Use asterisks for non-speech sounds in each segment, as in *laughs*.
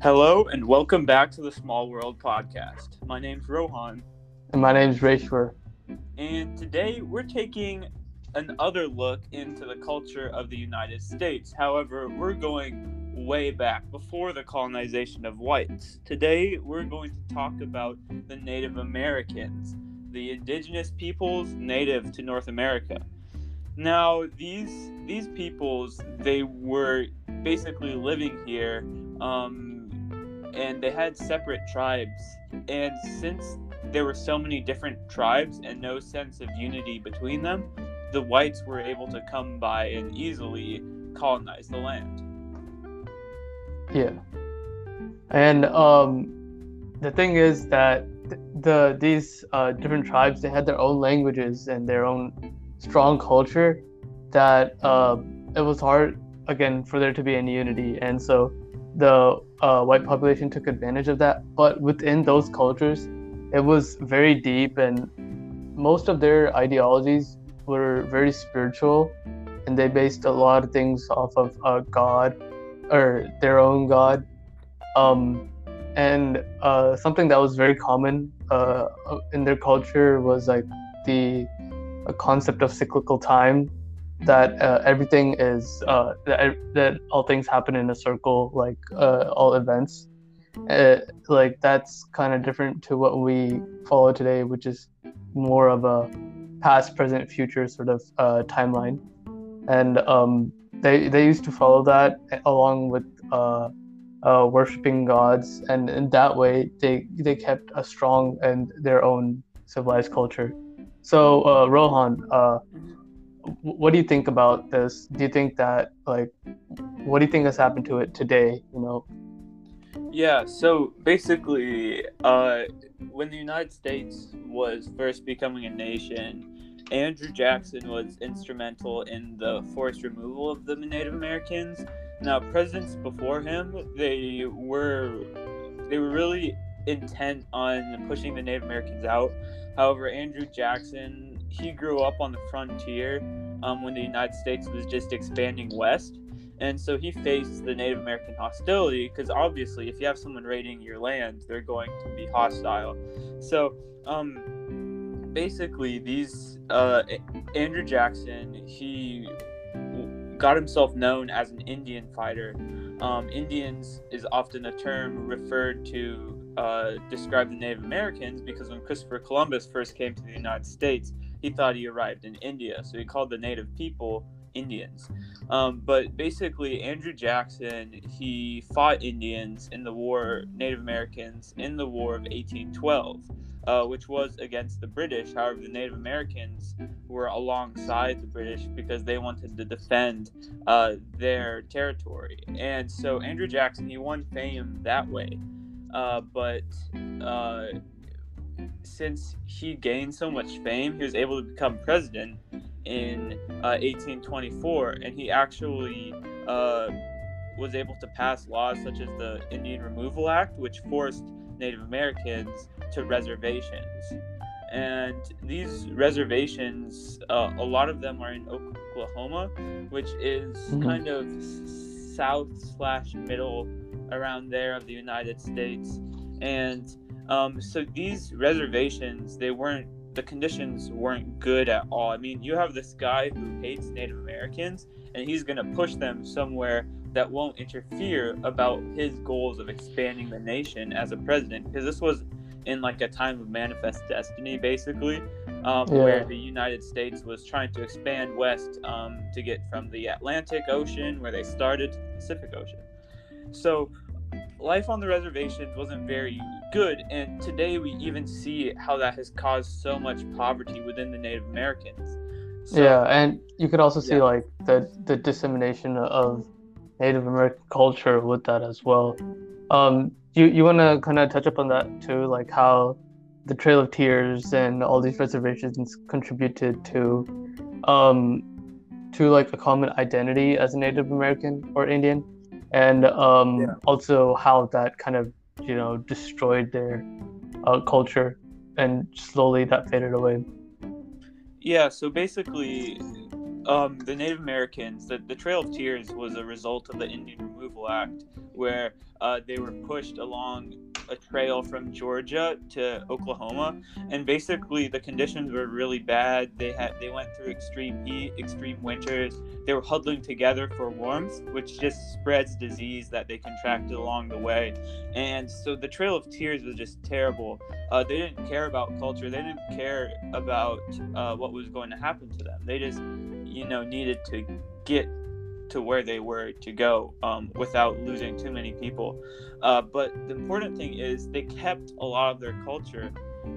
Hello and welcome back to the Small World Podcast. My name's Rohan. And my name's Rayshwar. And today we're taking another look into the culture of the United States. However, we're going way back before the colonization of whites. Today we're going to talk about the Native Americans, the indigenous peoples native to North America. Now, these these peoples they were basically living here um, and they had separate tribes. And since there were so many different tribes and no sense of unity between them, the whites were able to come by and easily colonize the land. Yeah. And um, the thing is that the these uh, different tribes they had their own languages and their own strong culture that uh, it was hard again for there to be any unity and so the uh, white population took advantage of that. But within those cultures, it was very deep, and most of their ideologies were very spiritual, and they based a lot of things off of uh, God or their own God. Um, and uh, something that was very common uh, in their culture was like the concept of cyclical time that uh, everything is uh, that, that all things happen in a circle like uh, all events. Uh, like that's kind of different to what we follow today which is more of a past present future sort of uh, timeline. And um, they they used to follow that along with uh, worshiping gods. And in that way they they kept a strong and their own civilized culture. So rohan what do you think about this? Do you think that like what do you think has happened to it today? You know. Yeah. So basically, uh, when the United States was first becoming a nation, Andrew Jackson was instrumental in the forced removal of the Native Americans. Now, presidents before him, they were they were really intent on pushing the Native Americans out. However, Andrew Jackson he grew up on the frontier um, when the United States was just expanding west. And so he faced the Native American hostility because obviously, if you have someone raiding your land, they're going to be hostile. So, um, basically, these uh, Andrew Jackson, he got himself known as an Indian fighter. Um, Indians is often a term referred to uh, describe the Native Americans because when Christopher Columbus first came to the United States, he thought he arrived in India, so he called the native people Indians. Um, but basically, Andrew Jackson he fought Indians in the war, Native Americans in the War of 1812. Uh, which was against the British. However, the Native Americans were alongside the British because they wanted to defend uh, their territory. And so Andrew Jackson, he won fame that way. Uh, but uh, since he gained so much fame, he was able to become president in uh, 1824, and he actually uh, was able to pass laws such as the Indian Removal Act, which forced Native Americans to reservations. And these reservations, uh, a lot of them are in Oklahoma, which is mm-hmm. kind of south slash middle around there of the United States. And um, so these reservations, they weren't the conditions weren't good at all. I mean, you have this guy who hates Native Americans, and he's going to push them somewhere that won't interfere about his goals of expanding the nation as a president. Because this was in like a time of manifest destiny, basically, um, yeah. where the United States was trying to expand west um, to get from the Atlantic Ocean, where they started, to the Pacific Ocean. So life on the reservations wasn't very good and today we even see how that has caused so much poverty within the native americans so, yeah and you could also see yeah. like the the dissemination of native american culture with that as well um you you want to kind of touch up on that too like how the trail of tears and all these reservations contributed to um to like a common identity as a native american or indian and um, yeah. also how that kind of you know destroyed their uh, culture and slowly that faded away. Yeah so basically um, the native americans the, the trail of tears was a result of the indian removal Act, where uh, they were pushed along a trail from Georgia to Oklahoma, and basically the conditions were really bad. They had they went through extreme heat, extreme winters. They were huddling together for warmth, which just spreads disease that they contracted along the way. And so the Trail of Tears was just terrible. Uh, they didn't care about culture. They didn't care about uh, what was going to happen to them. They just, you know, needed to get to where they were to go um, without losing too many people. Uh, but the important thing is they kept a lot of their culture.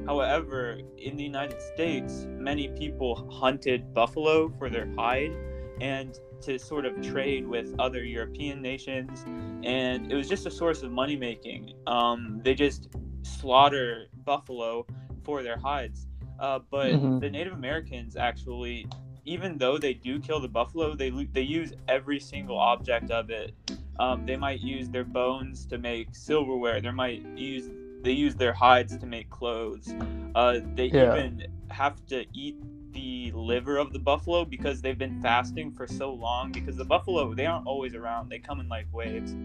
However, in the United States, many people hunted buffalo for their hide and to sort of trade with other European nations. And it was just a source of money making. Um, they just slaughter buffalo for their hides. Uh, but mm-hmm. the Native Americans actually even though they do kill the buffalo, they they use every single object of it. Um, they might use their bones to make silverware. They might use they use their hides to make clothes. Uh, they yeah. even have to eat the liver of the buffalo because they've been fasting for so long. Because the buffalo they aren't always around; they come in like waves.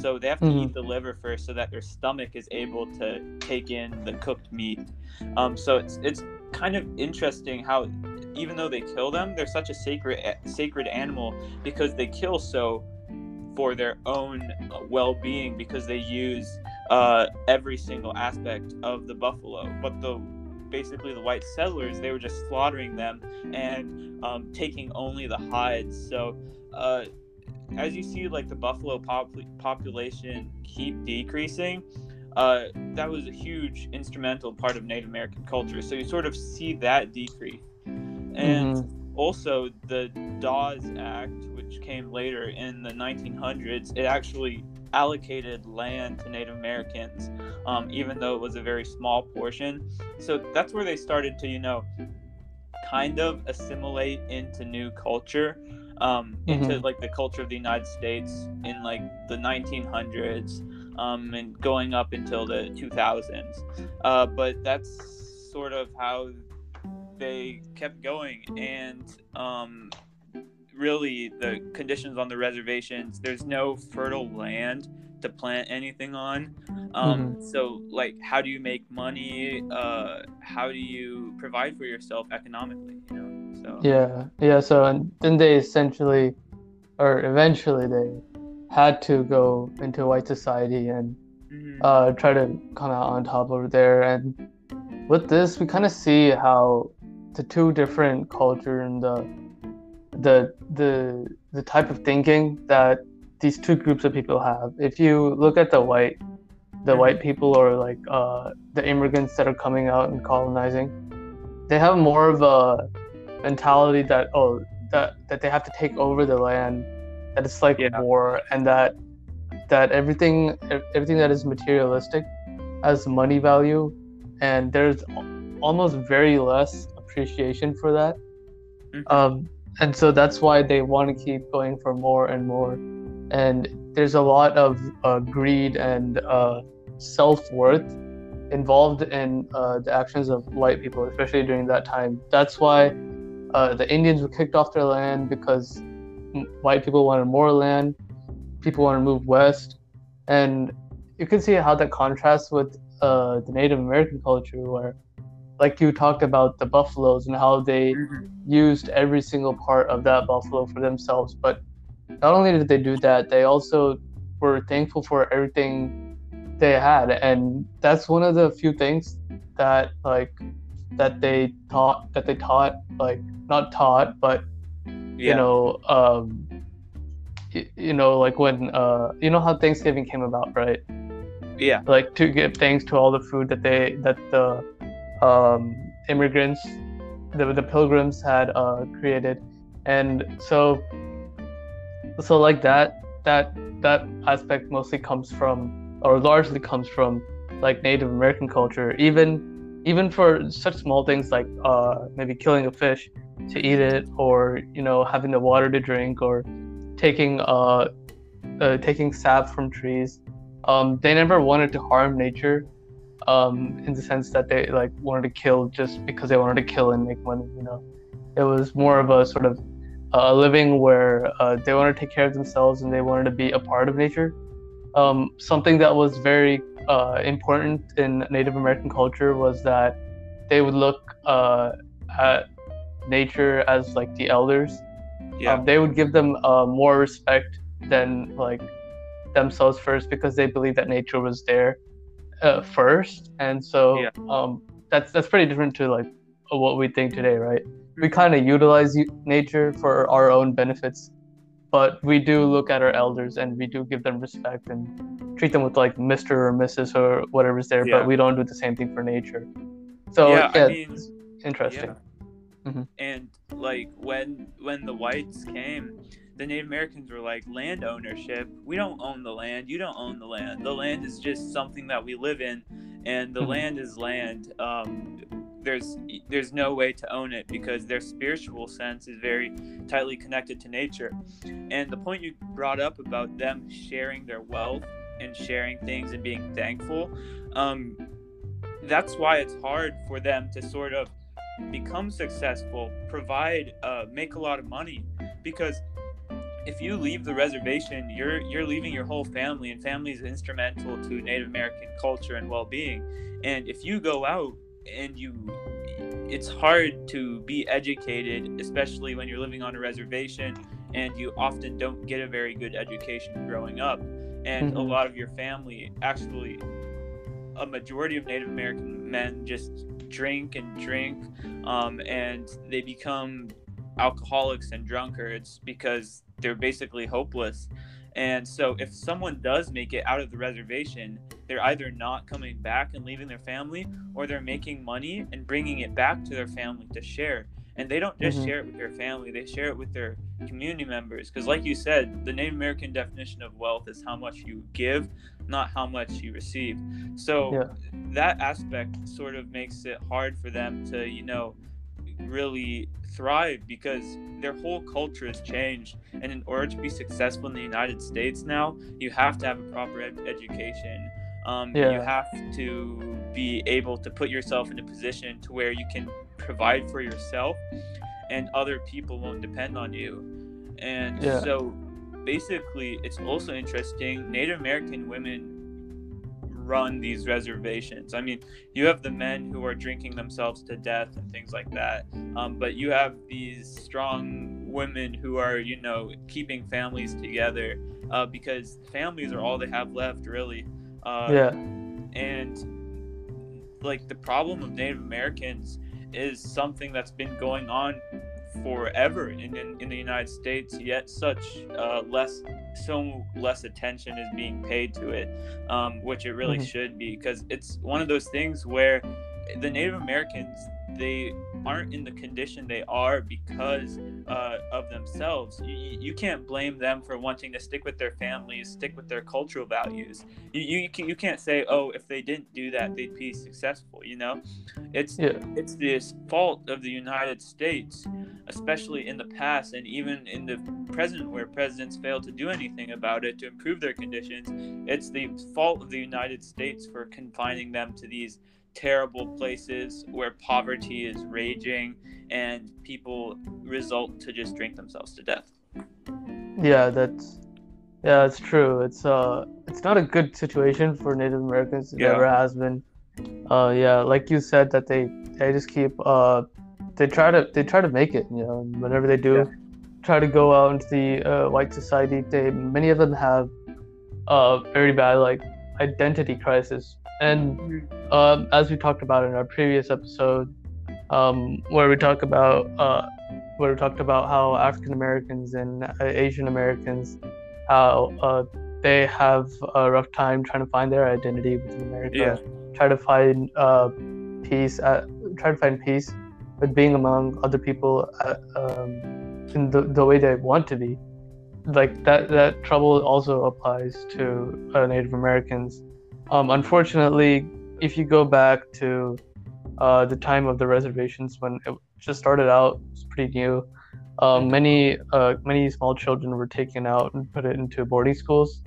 So they have to mm-hmm. eat the liver first so that their stomach is able to take in the cooked meat. Um, so it's it's kind of interesting how even though they kill them, they're such a sacred sacred animal because they kill so for their own uh, well-being because they use uh, every single aspect of the buffalo. But the basically the white settlers they were just slaughtering them and um, taking only the hides. So uh, as you see, like the buffalo pop- population keep decreasing. Uh, that was a huge instrumental part of Native American culture. So you sort of see that decrease and mm-hmm. also the Dawes Act, which came later in the 1900s, it actually allocated land to Native Americans, um, even though it was a very small portion. So that's where they started to, you know, kind of assimilate into new culture, um, mm-hmm. into like the culture of the United States in like the 1900s. Um, and going up until the 2000s. Uh, but that's sort of how they kept going and um, really the conditions on the reservations there's no fertile land to plant anything on um, mm-hmm. so like how do you make money uh, how do you provide for yourself economically you know so yeah yeah so and then they essentially or eventually they had to go into white society and mm-hmm. uh, try to come out on top over there and with this we kind of see how the two different culture and the the the the type of thinking that these two groups of people have. If you look at the white the mm-hmm. white people or like uh, the immigrants that are coming out and colonizing, they have more of a mentality that oh that that they have to take over the land, that it's like yeah. war, and that that everything everything that is materialistic has money value, and there's almost very less appreciation for that. Mm-hmm. Um, and so that's why they want to keep going for more and more. And there's a lot of uh, greed and uh, self worth involved in uh, the actions of white people, especially during that time. That's why uh, the Indians were kicked off their land because white people wanted more land, people wanted to move west. And you can see how that contrasts with uh, the Native American culture, where like you talked about the buffaloes and how they mm-hmm. used every single part of that buffalo for themselves but not only did they do that they also were thankful for everything they had and that's one of the few things that like that they taught that they taught like not taught but yeah. you know um you, you know like when uh you know how thanksgiving came about right yeah like to give thanks to all the food that they that the um, immigrants, the, the pilgrims had uh, created, and so so like that that that aspect mostly comes from or largely comes from like Native American culture. Even even for such small things like uh, maybe killing a fish to eat it, or you know having the water to drink, or taking uh, uh taking sap from trees. Um, they never wanted to harm nature um, in the sense that they like wanted to kill just because they wanted to kill and make money. You know, it was more of a sort of a living where uh, they wanted to take care of themselves and they wanted to be a part of nature. Um, something that was very uh, important in Native American culture was that they would look uh, at nature as like the elders. Yeah. Um, they would give them uh, more respect than like themselves first because they believe that nature was there uh, first, and so Yeah. um, that's that's pretty different to like what we think today, right? We kind of utilize nature for our own benefits, but we do look at our elders and we do give them respect and treat them with like Mr. or Mrs. or whatever's there, Yeah. but we don't do the same thing for nature. So Yeah, yeah, I mean, it's interesting. Mhm. And like when when the whites came, the Native Americans were like land ownership. We don't own the land. You don't own the land. The land is just something that we live in, and the Mhm. land is land. Um, there's there's no way to own it because their spiritual sense is very tightly connected to nature. And the point you brought up about them sharing their wealth and sharing things and being thankful, um, that's why it's hard for them to sort of become successful, provide, uh, make a lot of money, because if you leave the reservation, you're you're leaving your whole family, and family is instrumental to Native American culture and well-being. And if you go out and you, it's hard to be educated, especially when you're living on a reservation, and you often don't get a very good education growing up. And a Mhm. lot of your family actually a majority of Native American men just drink and drink, um, and they become alcoholics and drunkards because they're basically hopeless. And so, if someone does make it out of the reservation, they're either not coming back and leaving their family, or they're making money and bringing it back to their family to share. And they don't just Mhm. share it with their family; they share it with their community members. Because, like you said, the Native American definition of wealth is how much you give, not how much you receive. So Yeah. that aspect sort of makes it hard for them to, you know, really thrive because their whole culture has changed. And in order to be successful in the United States now, you have to have a proper ed- education. Um, You have to be able to put yourself in a position to where you can provide for yourself and other people won't depend on you. And Yeah. so basically, it's also interesting. Native American women run these reservations. I mean, you have the men who are drinking themselves to death and things like that, um, but you have these strong women who are, you know, keeping families together uh, because families are all they have left, really. Uh, yeah. and like the problem of Native Americans is something that's been going on forever in, in, in the United States, yet such uh, less so less attention is being paid to it, um, which it really Mhm. should be because it's one of those things where the Native Americans they aren't in the condition they are because uh, of themselves. You, you can't blame them for wanting to stick with their families, stick with their cultural values. You, you, can, you can't say, oh, if they didn't do that, they'd be successful. You know, it's Yeah. it's this fault of the United States, especially in the past and even in the present, where presidents fail to do anything about it to improve their conditions. It's the fault of the United States for confining them to these terrible places where poverty is raging and people result to just drink themselves to death. Yeah, that's yeah, that's true. It's uh, it's not a good situation for Native Americans. It Yeah. never has been. Uh, yeah, like you said, that they they just keep uh, they try to they try to make it. You know, whenever they do, Yeah. try to go out into the uh, white society. They many of them have uh very bad like identity crisis. And um, as we talked about in our previous episode, um, where we talk about uh, where we talked about how African Americans and uh, Asian Americans, how uh, they have a rough time trying to find their identity within America, Yeah. try to find uh, peace, uh, try to find peace with being among other people uh, um, in the, the way they want to be. Like that, that trouble also applies to uh, Native Americans. Um, unfortunately, if you go back to uh, the time of the reservations when it just started out, it's pretty new. Um, many uh, many small children were taken out and put it into boarding schools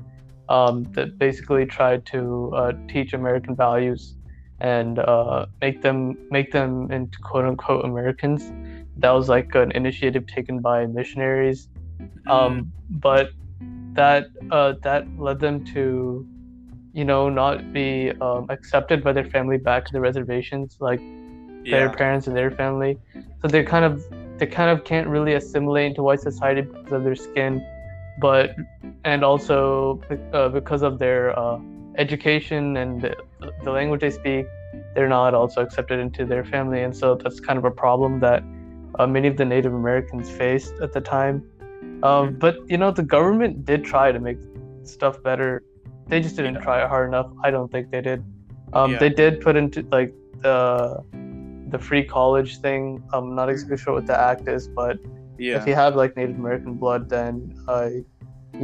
um, that basically tried to uh, teach American values and uh, make them make them into quote unquote Americans. that was like an initiative taken by missionaries. Um, but that uh, that led them to, you know, not be um, accepted by their family back to the reservations, like their parents and their family. So they kind of they kind of can't really assimilate into white society because of their skin, but and also uh, because of their uh, education and the, the language they speak, they're not also accepted into their family, and so that's kind of a problem that uh, many of the Native Americans faced at the time. Um, but you know, the government did try to make stuff better. They just didn't Yeah. try hard enough. I don't think they did. Um, Yeah. They did put into like the the free college thing. I'm not exactly sure what the act is, but Yeah. if you have like Native American blood, then uh,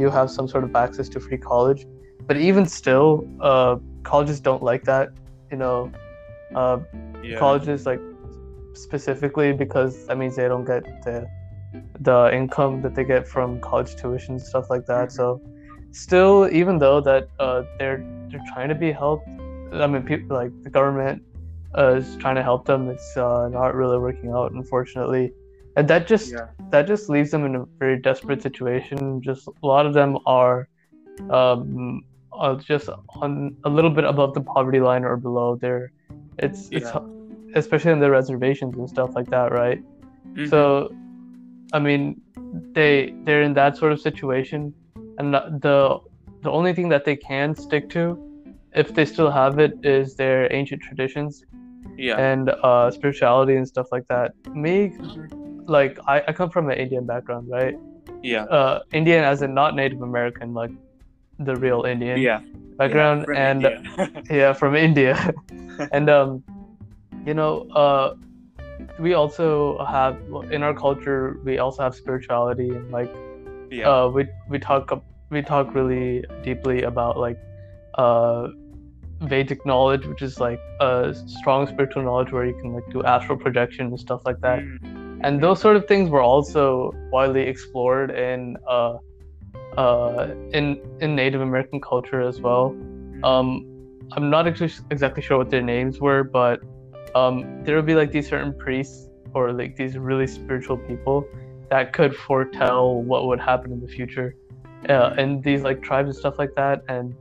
you have some sort of access to free college. But even still, uh, colleges don't like that. You know, uh, yeah. colleges like specifically because that means they don't get the the income that they get from college tuition and stuff like that. So still, even though that uh, they're they're trying to be helped, I mean, people like the government uh, is trying to help them. It's uh, not really working out, unfortunately, and that just Yeah. that just leaves them in a very desperate situation. Just a lot of them are um, are just on a little bit above the poverty line or below. They're it's it's especially on the reservations and stuff like that, right? Mhm. So, I mean, they they're in that sort of situation, and the the only thing that they can stick to, if they still have it, is their ancient traditions yeah. and uh, spirituality and stuff like that. Me, like I, I come from an Indian background, right? yeah. Uh, Indian as in not Native American, like the real Indian Yeah. background, From and India. *laughs* yeah from india *laughs* and um you know uh we also have in our culture we also have spirituality and like yeah. uh we we talk we talk really deeply about like uh vedic knowledge which is like a strong spiritual knowledge where you can like do astral projection and stuff like that. Mm, and those sort of things were also widely explored in uh uh in in native american culture as well. Mm, um i'm not actually exactly sure what their names were but um there would be like these certain priests or like these really spiritual people that could foretell what would happen in the future uh, and these like tribes and stuff like that. And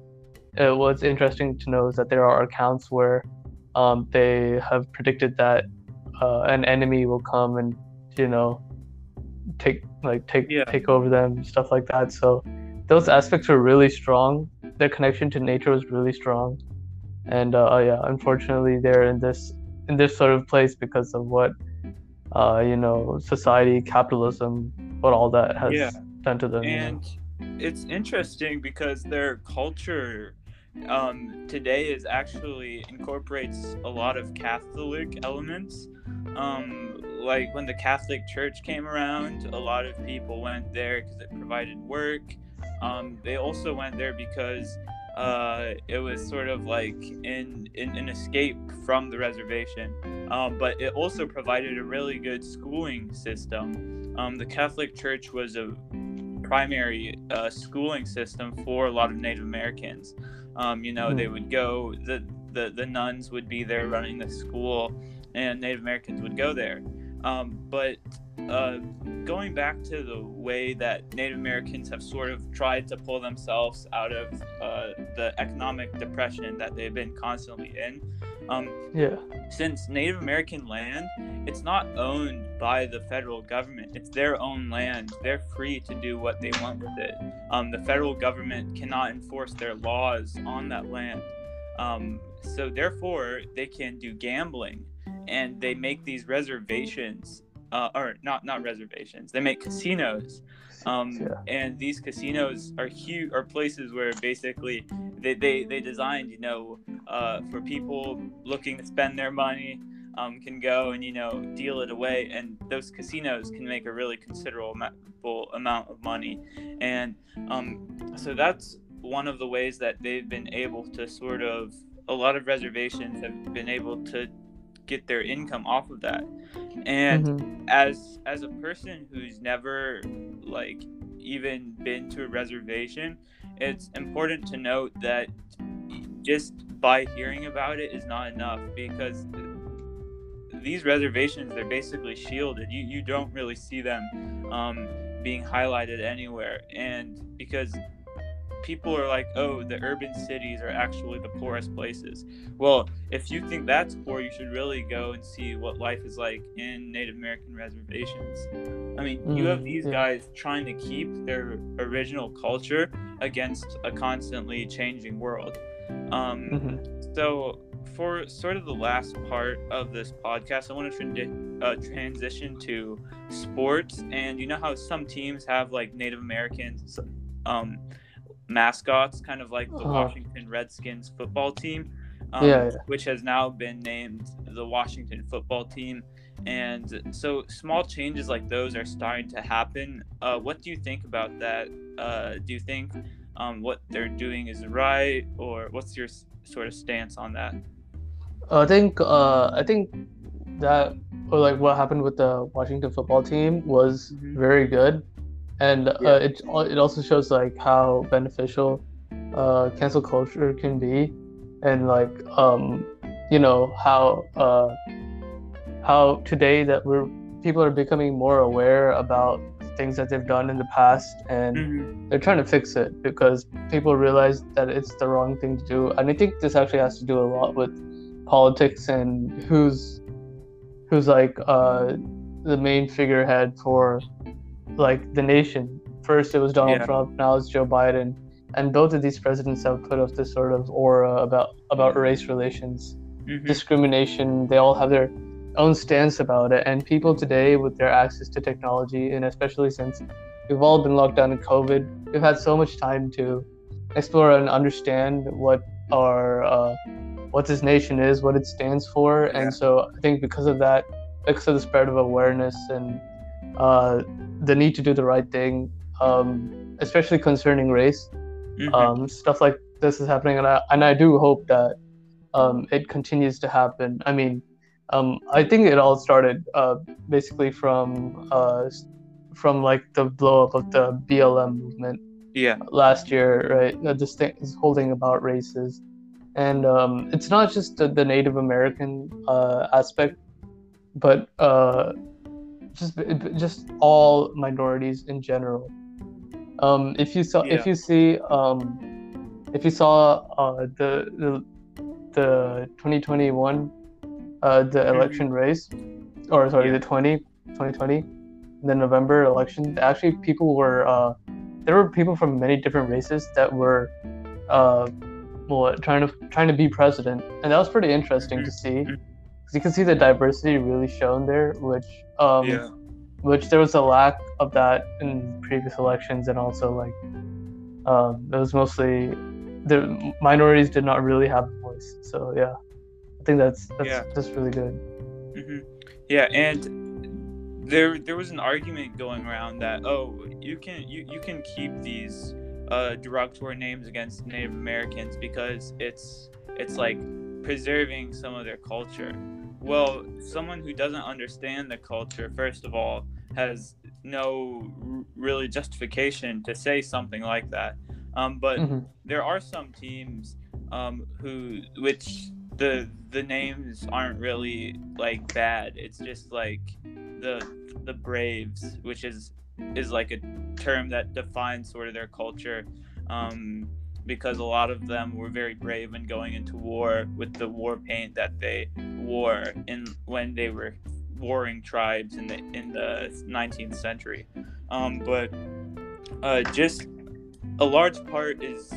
uh, what's interesting to know is that there are accounts where um, they have predicted that uh, an enemy will come and you know take like take Yeah. take over them stuff like that. So those aspects were really strong. Their connection to nature was really strong. And uh, yeah unfortunately they're in this in this sort of place because of what uh, you know society capitalism what all that has Yeah. done to them you know? and it's interesting because their culture um, today is actually incorporates a lot of Catholic elements. Um, like when the Catholic Church came around, a lot of people went there because it provided work. Um, they also went there because uh, it was sort of like in, in an escape from the reservation. Um, but it also provided a really good schooling system. Um, the Catholic Church was a primary uh, schooling system for a lot of Native Americans. Um, you know, Hmm. they would go the, the the nuns would be there running the school, and Native Americans would go there. Um, but uh, going back to the way that Native Americans have sort of tried to pull themselves out of uh, the economic depression that they've been constantly in. Um, yeah since Native American land, it's not owned by the federal government. It's their own land. They're free to do what they want with it. Um, the federal government cannot enforce their laws on that land. Um, so therefore, they can do gambling, and they make these reservations, uh, or not not reservations. They make casinos. Um, Yeah. and these casinos are huge are places where basically they, they, they designed you know uh, for people looking to spend their money um, can go and you know deal it away and those casinos can make a really considerable amount of money and um, so that's one of the ways that they've been able to sort of a lot of reservations have been able to get their income off of that and Mhm. as as a person who's never like even been to a reservation it's important to note that just by hearing about it is not enough because these reservations they're basically shielded. You you don't really see them um, being highlighted anywhere, and because people are like, oh, the urban cities are actually the poorest places. Well, if you think that's poor, you should really go and see what life is like in Native American reservations. I mean, mm, you have these yeah. guys trying to keep their original culture against a constantly changing world. Um, mm-hmm. So, for sort of the last part of this podcast, I want to uh, transition to sports. And you know how some teams have like Native Americans um, mascots, kind of like the uh-huh. Washington Redskins football team, um, yeah, yeah. which has now been named the Washington football team. And so small changes like those are starting to happen. Uh, what do you think about that? Uh, do you think um, what they're doing is right, or what's your sort of stance on that? I think uh, I think that or like what happened with the Washington football team was mm-hmm. very good, and uh, it it also shows like how beneficial uh, cancel culture can be, and like um, you know how uh, how today that we're people are becoming more aware about things that they've done in the past and mm-hmm. they're trying to fix it because people realize that it's the wrong thing to do. And i think this actually has to do a lot with politics and who's who's like uh, the main figurehead for like the nation first it was donald yeah. trump now it's joe biden and both of these presidents have put up this sort of aura about about race relations mm-hmm. discrimination they all have their own stance about it. And people today, with their access to technology, and especially since we've all been locked down in COVID, we've had so much time to explore and understand what our uh, what this nation is, what it stands for. Yeah. And so I think because of that, because of the spread of awareness and uh, the need to do the right thing, um, especially concerning race, mm-hmm. um, stuff like this is happening. And I, and I do hope that um, it continues to happen. I mean, um, I think it all started uh, basically from uh, from like the blow up of the BLM movement. Yeah. Last year, right? This thing is holding about races, and um, it's not just the, the Native American uh, aspect, but uh, just just all minorities in general. Um, if you saw, yeah. if you see, um, if you saw uh, the the the 2021 uh, the mm-hmm. election race, or sorry, yeah. the 20, 2020, the November election, actually people were, uh, there were people from many different races that were, uh, well, trying to trying to be president, and that was pretty interesting mm-hmm. to see, mm-hmm. You can see the diversity really shown there, which, um, yeah. which there was a lack of that in previous elections, and also like, um, it was mostly the minorities did not really have a voice. So yeah. I think that's that's yeah. that's really good. Mm-hmm. Yeah, and there there was an argument going around that oh you can you, you can keep these uh, derogatory names against Native Americans because it's it's like preserving some of their culture. Well, someone who doesn't understand the culture, first of all, has no r- really justification to say something like that. Um, but mm-hmm. there are some teams um, who, which the the names aren't really like bad. It's just like the the Braves, which is is like a term that defines sort of their culture. Um, because a lot of them were very brave in going into war with the war paint that they wore in when they were warring tribes in the in the 19th century. Um, but uh, just a large part is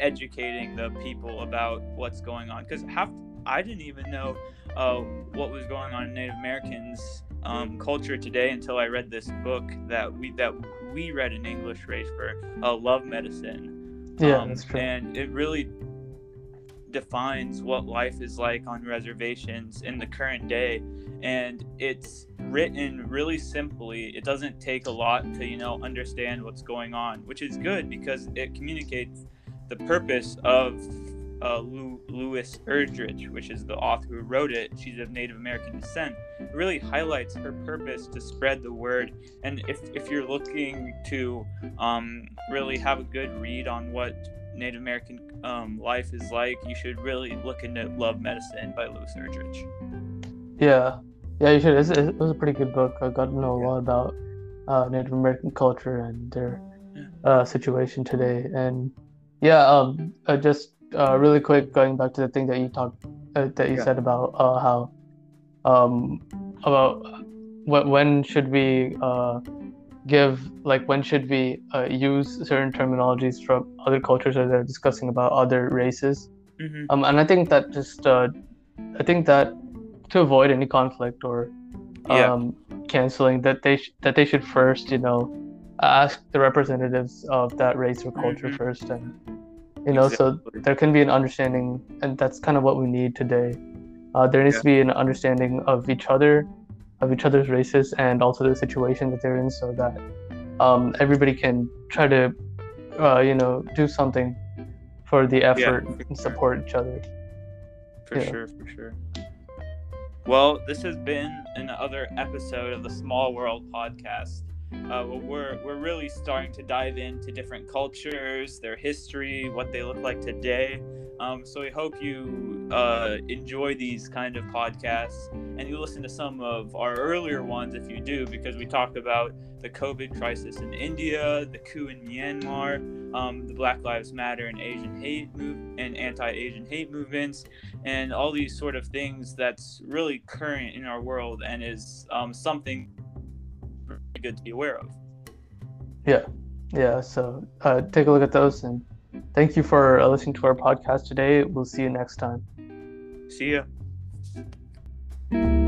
educating the people about what's going on because half I didn't even know uh, what was going on in Native Americans um, culture today until I read this book that we that we read in English, right, for uh, Love Medicine. Yeah, um, that's true. And it really defines what life is like on reservations in the current day. And it's written really simply. It doesn't take a lot to you know understand what's going on which is good because it communicates the purpose of uh, Louise Erdrich, which is the author who wrote it, she's of Native American descent, really highlights her purpose to spread the word. And if, if you're looking to um, really have a good read on what Native American um, life is like, you should really look into Love Medicine by Louise Erdrich. Yeah, yeah, you should. It's, it was a pretty good book. I got to know a lot about uh, Native American culture and their uh, situation today. And yeah, um, uh, just uh, really quick, going back to the thing that you talked, uh, that you Yeah. said about uh, how, um, about wh- when should we uh, give, like, when should we uh, use certain terminologies from other cultures as they're discussing about other races. hmm Um, and I think that just, uh, I think that to avoid any conflict or Yeah. um, canceling, that they sh- that they should first, you know, ask the representatives of that race or culture Mhm. first, and you know, so there can be an understanding, and that's kind of what we need today. Uh, there needs Yeah. to be an understanding of each other, of each other's races, and also the situation that they're in, so that um, everybody can try to, uh, you know, do something for the effort for and sure. support each other. For Yeah. sure, for sure. Well, this has been another episode of the Small World podcast. Uh, we're we're really starting to dive into different cultures, their history, what they look like today. Um, so we hope you uh, enjoy these kind of podcasts, and you listen to some of our earlier ones if you do, because we talk about the COVID crisis in India, the coup in Myanmar, um, the Black Lives Matter and Asian hate move and anti-Asian hate movements, and all these sort of things that's really current in our world and is um, something good to be aware of. Yeah, yeah. so uh, take a look at those, and thank you for uh, listening to our podcast today. We'll see you next time. See ya.